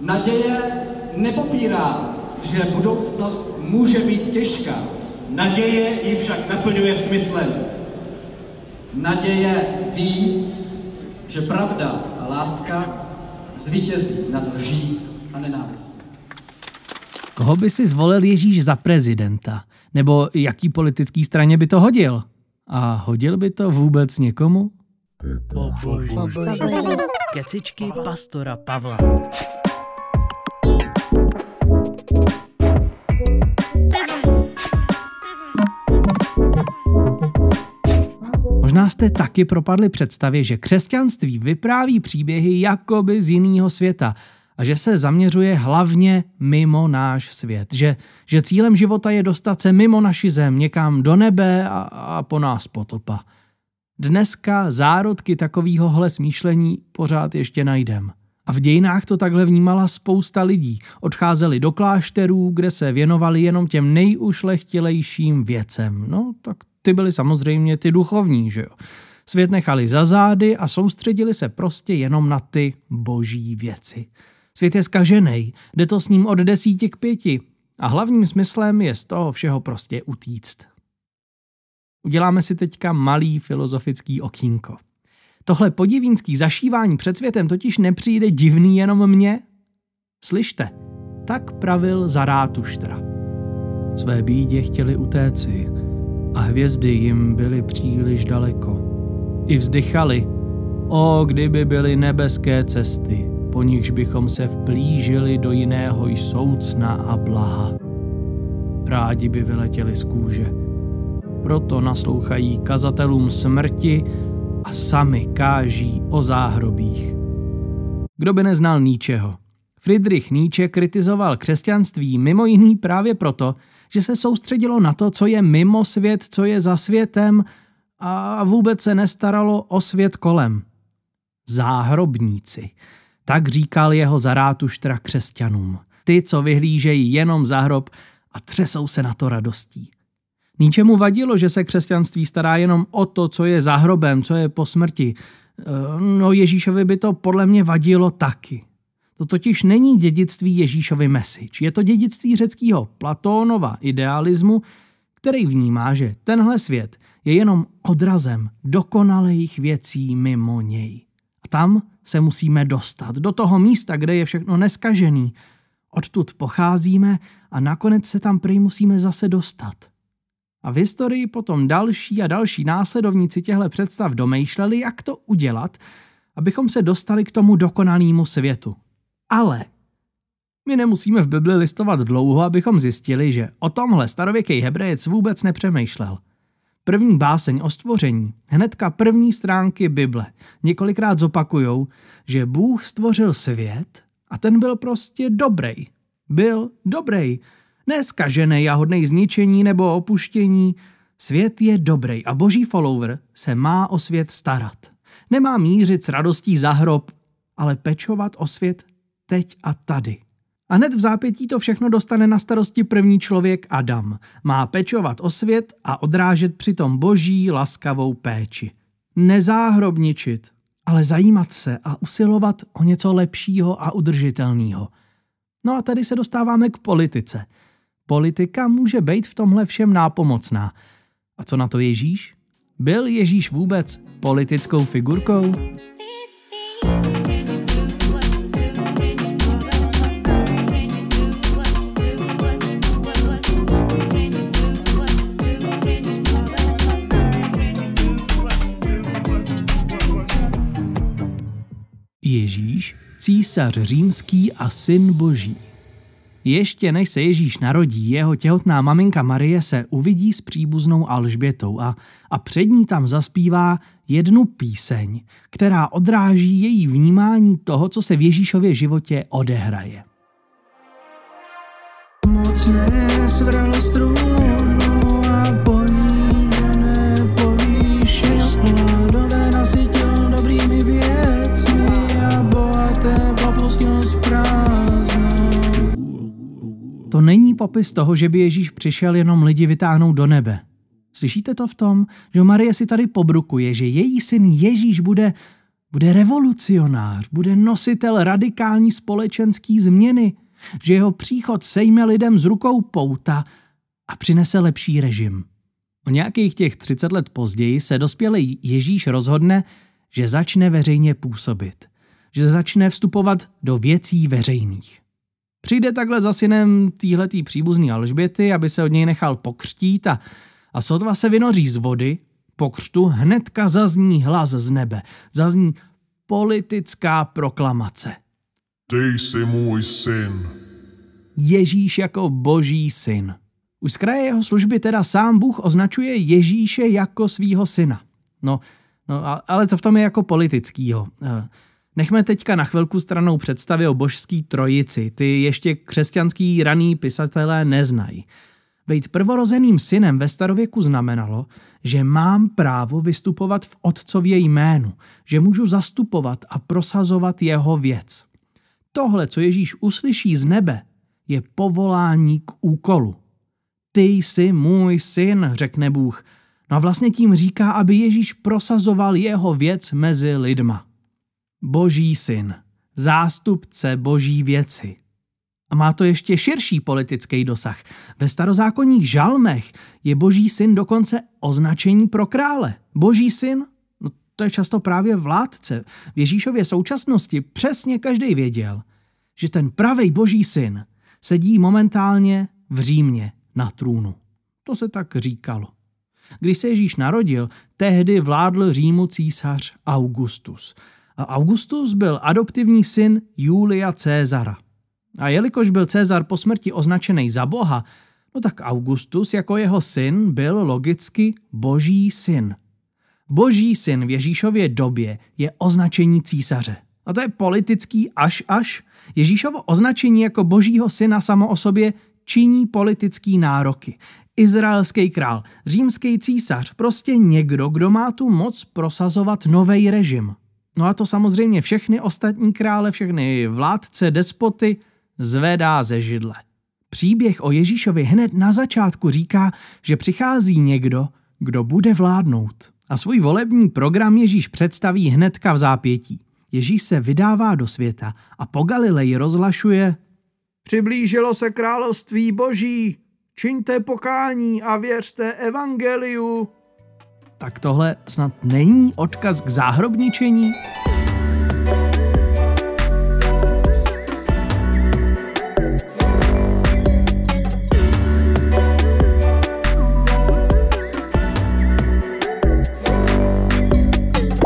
Naděje nepopírá, že budoucnost může být těžká. Naděje ji však naplňuje smyslem. Naděje ví, že pravda a láska zvítězí nad lží a nenávistí. Koho by si zvolil Ježíš za prezidenta? Nebo jaký politický straně by to hodil? A hodil by to vůbec někomu? Kecičky pastora Pavla. Možná jste taky propadli představě, že křesťanství vypráví příběhy jakoby z jiného světa a že se zaměřuje hlavně mimo náš svět. Že, že cílem života je dostat se mimo naši zem, někam do nebe a, a po nás potopa. Dneska zárodky takovýhohle smýšlení pořád ještě najdem. A v dějinách to takhle vnímala spousta lidí. Odcházeli do klášterů, kde se věnovali jenom těm nejušlechtilejším věcem. No, tak ty byly samozřejmě ty duchovní, že jo. Svět nechali za zády a soustředili se prostě jenom na ty boží věci. Svět je skažený, jde to s ním od desíti k pěti a hlavním smyslem je z toho všeho prostě utíct. Uděláme si teďka malý filozofický okýnko. Tohle podivínský zašívání před světem totiž nepřijde divný jenom mně. Slyšte, tak pravil Zarátuštra. Své bídě chtěli utéci a hvězdy jim byly příliš daleko. I vzdychali, o kdyby byly nebeské cesty, po nichž bychom se vplížili do jiného soucna a blaha. Rádi by vyletěli z kůže. Proto naslouchají kazatelům smrti a sami káží o záhrobích. Kdo by neznal Níčeho? Friedrich Nietzsche kritizoval křesťanství mimo jiný právě proto, že se soustředilo na to, co je mimo svět, co je za světem a vůbec se nestaralo o svět kolem. Záhrobníci. Tak říkal jeho zarátuštra křesťanům. Ty, co vyhlížejí jenom za hrob a třesou se na to radostí. Ničemu vadilo, že se křesťanství stará jenom o to, co je za hrobem, co je po smrti. E, no Ježíšovi by to podle mě vadilo taky. To totiž není dědictví Ježíšovy message. Je to dědictví řeckého Platónova idealismu, který vnímá, že tenhle svět je jenom odrazem dokonalých věcí mimo něj. A tam se musíme dostat, do toho místa, kde je všechno neskažený. Odtud pocházíme a nakonec se tam prý musíme zase dostat. A v historii potom další a další následovníci těchto představ domýšleli, jak to udělat, abychom se dostali k tomu dokonalému světu. Ale my nemusíme v Bibli listovat dlouho, abychom zjistili, že o tomhle starověký hebrejec vůbec nepřemýšlel. První báseň o stvoření, hnedka první stránky Bible, několikrát zopakujou, že Bůh stvořil svět a ten byl prostě dobrý. Byl dobrý. Neskažený a hodnej zničení nebo opuštění. Svět je dobrý a boží follower se má o svět starat. Nemá mířit s radostí za hrob, ale pečovat o svět teď a tady. A hned v zápětí to všechno dostane na starosti první člověk Adam. Má pečovat o svět a odrážet přitom boží laskavou péči. Nezáhrobničit, ale zajímat se a usilovat o něco lepšího a udržitelného. No a tady se dostáváme k politice. Politika může být v tomhle všem nápomocná. A co na to Ježíš? Byl Ježíš vůbec politickou figurkou? Ježíš, císař římský a syn boží. Ještě než se Ježíš narodí, jeho těhotná maminka Marie se uvidí s příbuznou Alžbětou a, a před ní tam zaspívá jednu píseň, která odráží její vnímání toho, co se v Ježíšově životě odehraje. Mocné svrhlo popis toho, že by Ježíš přišel jenom lidi vytáhnout do nebe. Slyšíte to v tom, že Marie si tady pobrukuje, že její syn Ježíš bude bude revolucionář, bude nositel radikální společenský změny, že jeho příchod sejme lidem z rukou pouta a přinese lepší režim. O nějakých těch 30 let později se dospělý Ježíš rozhodne, že začne veřejně působit, že začne vstupovat do věcí veřejných. Přijde takhle za synem týhletý příbuzný Alžběty, aby se od něj nechal pokřtít a, a sotva se vynoří z vody, po křtu hnedka zazní hlas z nebe, zazní politická proklamace. Ty jsi můj syn. Ježíš jako boží syn. Už z kraje jeho služby teda sám Bůh označuje Ježíše jako svýho syna. No, no ale co v tom je jako politickýho? Nechme teďka na chvilku stranou představy o božský trojici. Ty ještě křesťanský raný pisatelé neznají. Být prvorozeným synem ve starověku znamenalo, že mám právo vystupovat v otcově jménu, že můžu zastupovat a prosazovat jeho věc. Tohle, co Ježíš uslyší z nebe, je povolání k úkolu. Ty jsi můj syn, řekne Bůh. No a vlastně tím říká, aby Ježíš prosazoval jeho věc mezi lidma. Boží syn, zástupce boží věci. A má to ještě širší politický dosah. Ve starozákonních žalmech je boží syn dokonce označení pro krále. Boží syn, no to je často právě vládce. V Ježíšově současnosti přesně každý věděl, že ten pravý boží syn sedí momentálně v Římě na trůnu. To se tak říkalo. Když se Ježíš narodil, tehdy vládl Římu císař Augustus. Augustus byl adoptivní syn Julia Cézara. A jelikož byl Cezar po smrti označený za boha, no tak Augustus jako jeho syn byl logicky boží syn. Boží syn v Ježíšově době je označení císaře. A to je politický až až. Ježíšovo označení jako božího syna samo o sobě činí politický nároky. Izraelský král, římský císař, prostě někdo, kdo má tu moc prosazovat nový režim. No a to samozřejmě všechny ostatní krále, všechny vládce, despoty zvedá ze židle. Příběh o Ježíšovi hned na začátku říká, že přichází někdo, kdo bude vládnout. A svůj volební program Ježíš představí hnedka v zápětí. Ježíš se vydává do světa a po Galileji rozlašuje Přiblížilo se království boží, čiňte pokání a věřte evangeliu. Tak tohle snad není odkaz k záhrobničení?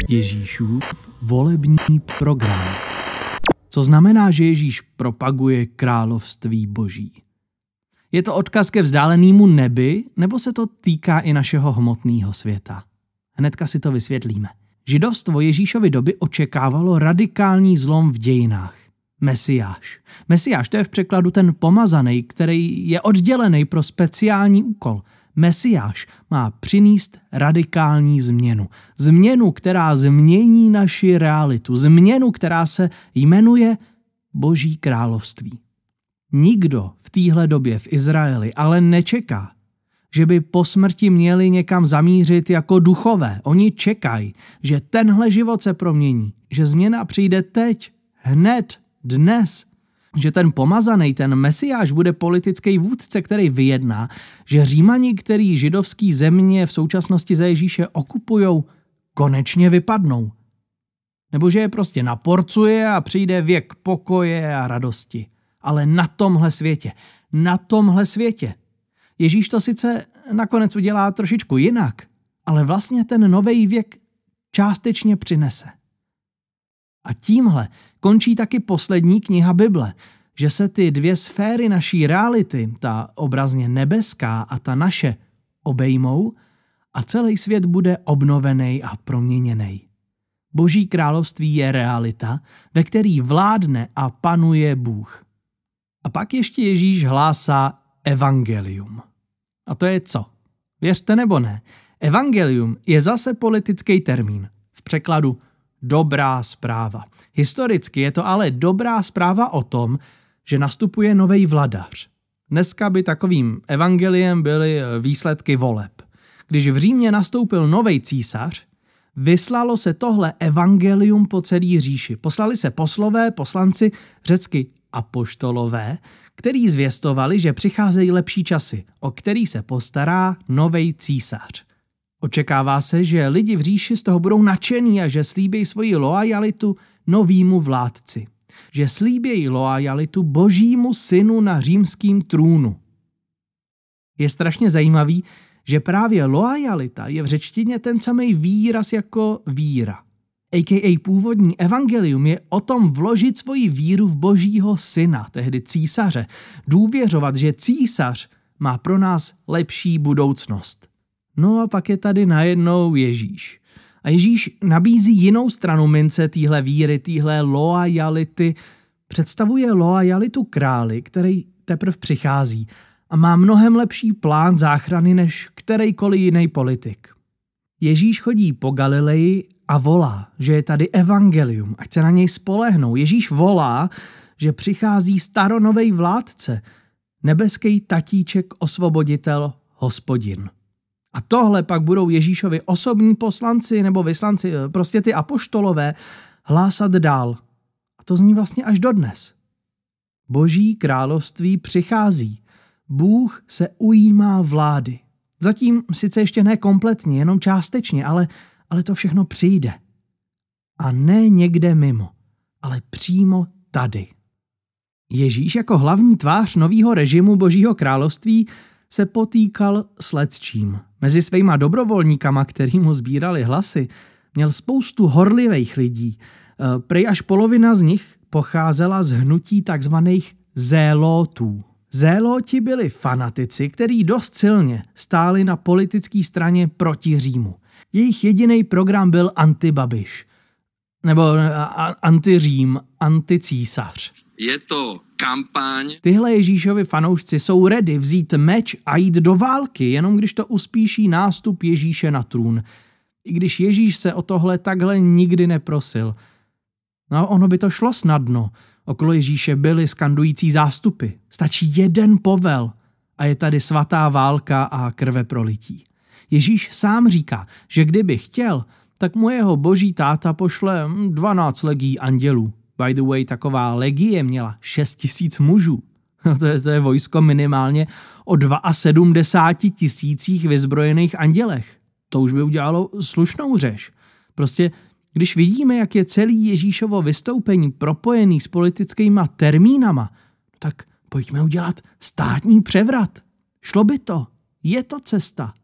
Ježíšův volební program. Co znamená, že Ježíš propaguje království boží? Je to odkaz ke vzdálenému nebi, nebo se to týká i našeho hmotného světa? Hnedka si to vysvětlíme. Židovstvo Ježíšovy doby očekávalo radikální zlom v dějinách. Mesiáš. Mesiáš to je v překladu ten pomazaný, který je oddělený pro speciální úkol – Mesiáš má přinést radikální změnu. Změnu, která změní naši realitu. Změnu, která se jmenuje Boží království. Nikdo v téhle době v Izraeli ale nečeká, že by po smrti měli někam zamířit jako duchové. Oni čekají, že tenhle život se promění, že změna přijde teď, hned, dnes – že ten pomazaný, ten mesiáš bude politický vůdce, který vyjedná, že římani, který židovský země v současnosti za Ježíše okupujou, konečně vypadnou. Nebo že je prostě naporcuje a přijde věk pokoje a radosti. Ale na tomhle světě, na tomhle světě. Ježíš to sice nakonec udělá trošičku jinak, ale vlastně ten nový věk částečně přinese. A tímhle končí taky poslední kniha Bible, že se ty dvě sféry naší reality, ta obrazně nebeská a ta naše, obejmou a celý svět bude obnovený a proměněný. Boží království je realita, ve který vládne a panuje Bůh. A pak ještě Ježíš hlásá evangelium. A to je co? Věřte nebo ne, evangelium je zase politický termín. V překladu dobrá zpráva. Historicky je to ale dobrá zpráva o tom, že nastupuje nový vladař. Dneska by takovým evangeliem byly výsledky voleb. Když v Římě nastoupil nový císař, Vyslalo se tohle evangelium po celý říši. Poslali se poslové, poslanci, řecky apoštolové, který zvěstovali, že přicházejí lepší časy, o který se postará nový císař. Očekává se, že lidi v říši z toho budou nadšení a že slíbí svoji loajalitu novýmu vládci. Že slíbějí loajalitu božímu synu na římským trůnu. Je strašně zajímavý, že právě loajalita je v řečtině ten samý výraz jako víra. A.k.a. původní evangelium je o tom vložit svoji víru v božího syna, tehdy císaře, důvěřovat, že císař má pro nás lepší budoucnost. No a pak je tady najednou Ježíš. A Ježíš nabízí jinou stranu mince téhle víry, téhle loajality. Představuje loajalitu králi, který teprve přichází a má mnohem lepší plán záchrany než kterýkoliv jiný politik. Ježíš chodí po Galileji a volá, že je tady evangelium, ať se na něj spolehnou. Ježíš volá, že přichází staronovej vládce, nebeský tatíček, osvoboditel, hospodin. A tohle pak budou Ježíšovi osobní poslanci nebo vyslanci, eh, prostě ty apoštolové, hlásat dál. A to zní vlastně až dodnes. Boží království přichází. Bůh se ujímá vlády. Zatím sice ještě ne kompletně, jenom částečně, ale, ale to všechno přijde. A ne někde mimo, ale přímo tady. Ježíš jako hlavní tvář nového režimu Božího království se potýkal s lecčím. Mezi svýma dobrovolníkama, který mu sbírali hlasy, měl spoustu horlivých lidí. E, prej až polovina z nich pocházela z hnutí takzvaných zélotů. Zéloti byli fanatici, kteří dost silně stáli na politické straně proti Římu. Jejich jediný program byl antibabiš, nebo antiřím, anticísař. Je to kampaň. Tyhle Ježíšovi fanoušci jsou ready vzít meč a jít do války, jenom když to uspíší nástup Ježíše na trůn. I když Ježíš se o tohle takhle nikdy neprosil. No ono by to šlo snadno. Okolo Ježíše byly skandující zástupy. Stačí jeden povel a je tady svatá válka a krve prolití. Ježíš sám říká, že kdyby chtěl, tak mu jeho boží táta pošle 12 legí andělů. By the way, taková legie měla 6 tisíc mužů. to, je, to je vojsko minimálně o 72 tisících vyzbrojených andělech. To už by udělalo slušnou řeš. Prostě když vidíme, jak je celý Ježíšovo vystoupení propojený s politickýma termínama, tak pojďme udělat státní převrat. Šlo by to. Je to cesta.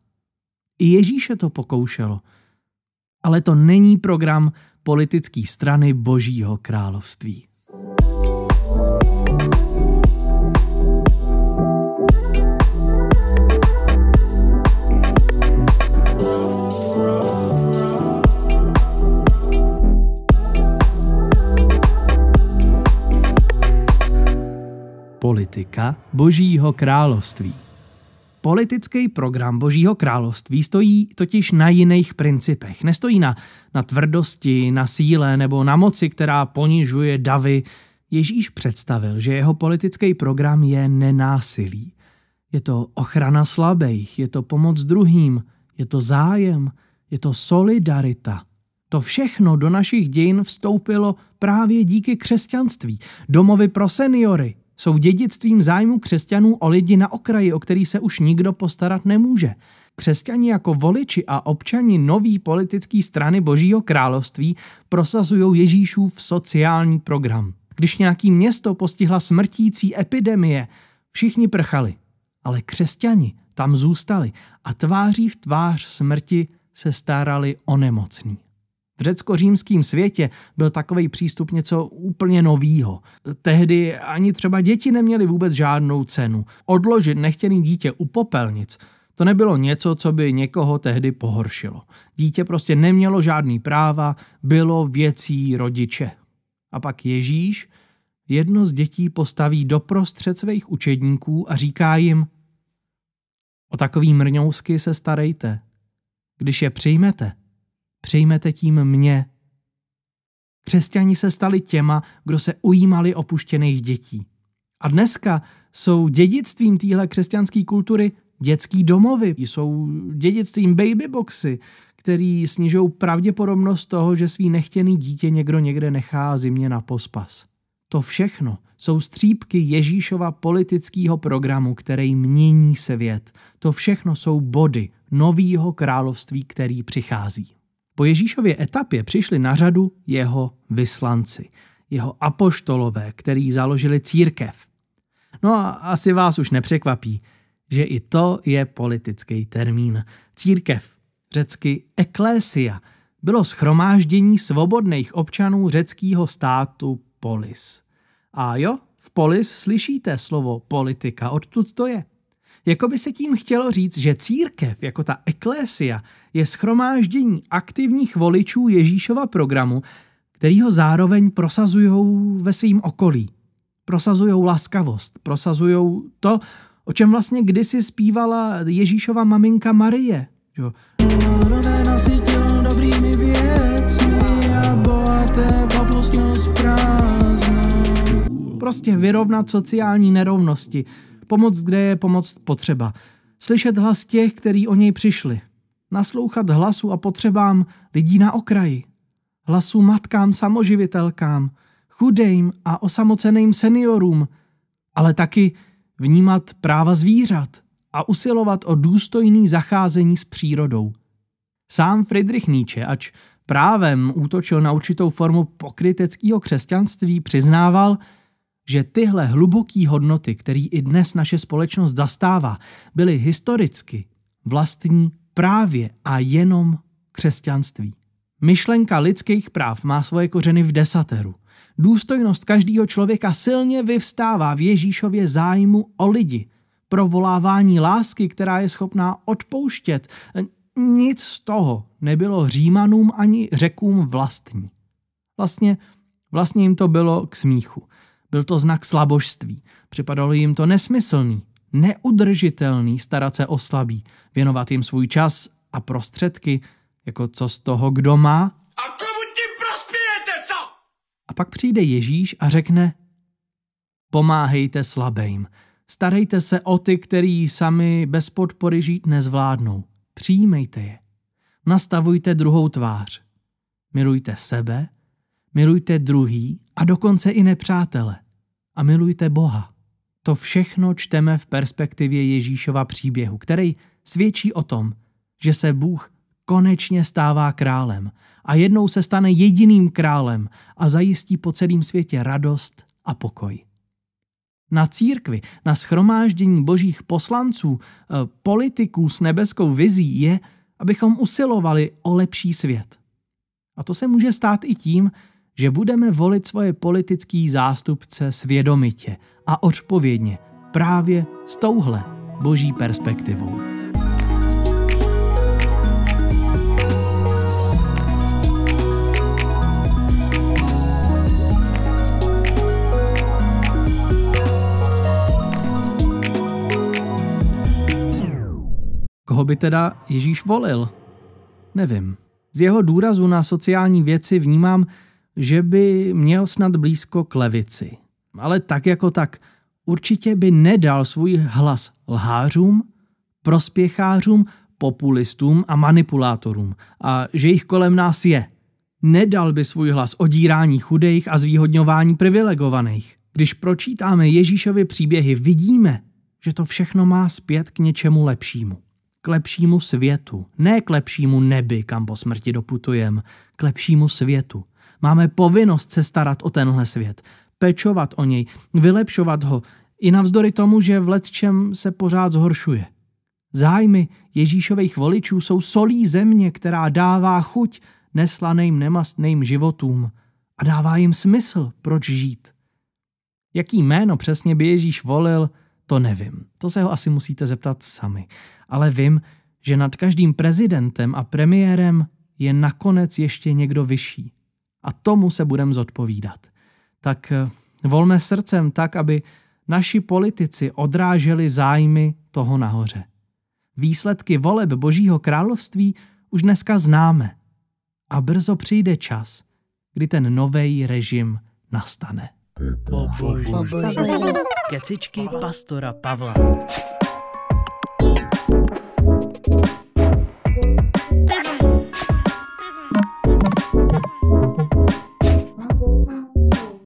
I Ježíše to pokoušelo. Ale to není program politické strany Božího království. politika Božího království. Politický program Božího království stojí totiž na jiných principech. Nestojí na, na tvrdosti, na síle nebo na moci, která ponižuje davy. Ježíš představil, že jeho politický program je nenásilí. Je to ochrana slabých, je to pomoc druhým, je to zájem, je to solidarita. To všechno do našich dějin vstoupilo právě díky křesťanství. Domovy pro seniory, jsou dědictvím zájmu křesťanů o lidi na okraji, o který se už nikdo postarat nemůže. Křesťani jako voliči a občani nový politické strany Božího království prosazují Ježíšův sociální program. Když nějaký město postihla smrtící epidemie, všichni prchali, ale křesťani tam zůstali a tváří v tvář smrti se starali o nemocný. V řecko-římském světě byl takový přístup něco úplně novýho. Tehdy ani třeba děti neměly vůbec žádnou cenu. Odložit nechtěný dítě u popelnic to nebylo něco, co by někoho tehdy pohoršilo. Dítě prostě nemělo žádný práva, bylo věcí rodiče. A pak Ježíš jedno z dětí postaví doprostřed svých učedníků a říká jim o takový mrňousky se starejte. Když je přijmete, Přejmete tím mě. Křesťani se stali těma, kdo se ujímali opuštěných dětí. A dneska jsou dědictvím téhle křesťanské kultury dětský domovy, jsou dědictvím babyboxy, který snižují pravděpodobnost toho, že svý nechtěný dítě někdo někde nechá zimně na pospas. To všechno jsou střípky Ježíšova politického programu, který mění svět. To všechno jsou body nového království, který přichází. Po Ježíšově etapě přišli na řadu jeho vyslanci, jeho apoštolové, který založili církev. No a asi vás už nepřekvapí, že i to je politický termín. Církev, řecky eklésia, bylo schromáždění svobodných občanů řeckého státu polis. A jo, v polis slyšíte slovo politika, odtud to je. Jako by se tím chtělo říct, že církev, jako ta eklésia, je schromáždění aktivních voličů Ježíšova programu, který ho zároveň prosazují ve svém okolí. Prosazují laskavost, prosazují to, o čem vlastně kdysi zpívala Ježíšova maminka Marie. Jo. dobrými věcmi a bohaté Prostě vyrovnat sociální nerovnosti, pomoc, kde je pomoc potřeba. Slyšet hlas těch, kteří o něj přišli. Naslouchat hlasu a potřebám lidí na okraji. Hlasu matkám, samoživitelkám, chudým a osamoceným seniorům, ale taky vnímat práva zvířat a usilovat o důstojný zacházení s přírodou. Sám Friedrich Nietzsche, ač právem útočil na určitou formu pokryteckého křesťanství, přiznával, že tyhle hluboké hodnoty, které i dnes naše společnost zastává, byly historicky vlastní právě a jenom křesťanství. Myšlenka lidských práv má svoje kořeny v desateru. Důstojnost každého člověka silně vyvstává v Ježíšově zájmu o lidi. Provolávání lásky, která je schopná odpouštět. Nic z toho nebylo Římanům ani řekům vlastní. Vlastně, vlastně jim to bylo k smíchu. Byl to znak slabožství. Připadalo jim to nesmyslný, neudržitelný starat se o slabý, věnovat jim svůj čas a prostředky, jako co z toho kdo má. A komu tím prospějete, co? A pak přijde Ježíš a řekne, pomáhejte slabým, starejte se o ty, který sami bez podpory žít nezvládnou. Přijímejte je. Nastavujte druhou tvář. Milujte sebe milujte druhý a dokonce i nepřátele. A milujte Boha. To všechno čteme v perspektivě Ježíšova příběhu, který svědčí o tom, že se Bůh konečně stává králem a jednou se stane jediným králem a zajistí po celém světě radost a pokoj. Na církvi, na schromáždění božích poslanců, eh, politiků s nebeskou vizí je, abychom usilovali o lepší svět. A to se může stát i tím, že budeme volit svoje politický zástupce svědomitě a odpovědně právě s touhle boží perspektivou. Koho by teda Ježíš volil? Nevím. Z jeho důrazu na sociální věci vnímám, že by měl snad blízko k levici. Ale tak jako tak, určitě by nedal svůj hlas lhářům, prospěchářům, populistům a manipulátorům a že jich kolem nás je. Nedal by svůj hlas odírání chudých a zvýhodňování privilegovaných. Když pročítáme Ježíšovy příběhy, vidíme, že to všechno má zpět k něčemu lepšímu. K lepšímu světu. Ne k lepšímu nebi, kam po smrti doputujeme. K lepšímu světu. Máme povinnost se starat o tenhle svět, pečovat o něj, vylepšovat ho, i navzdory tomu, že v lecčem se pořád zhoršuje. Zájmy Ježíšových voličů jsou solí země, která dává chuť neslaným nemastným životům a dává jim smysl, proč žít. Jaký jméno přesně by Ježíš volil, to nevím. To se ho asi musíte zeptat sami. Ale vím, že nad každým prezidentem a premiérem je nakonec ještě někdo vyšší a tomu se budeme zodpovídat. Tak eh, volme srdcem tak, aby naši politici odráželi zájmy toho nahoře. Výsledky voleb Božího království už dneska známe a brzo přijde čas, kdy ten nový režim nastane. Kecičky pastora Pavla.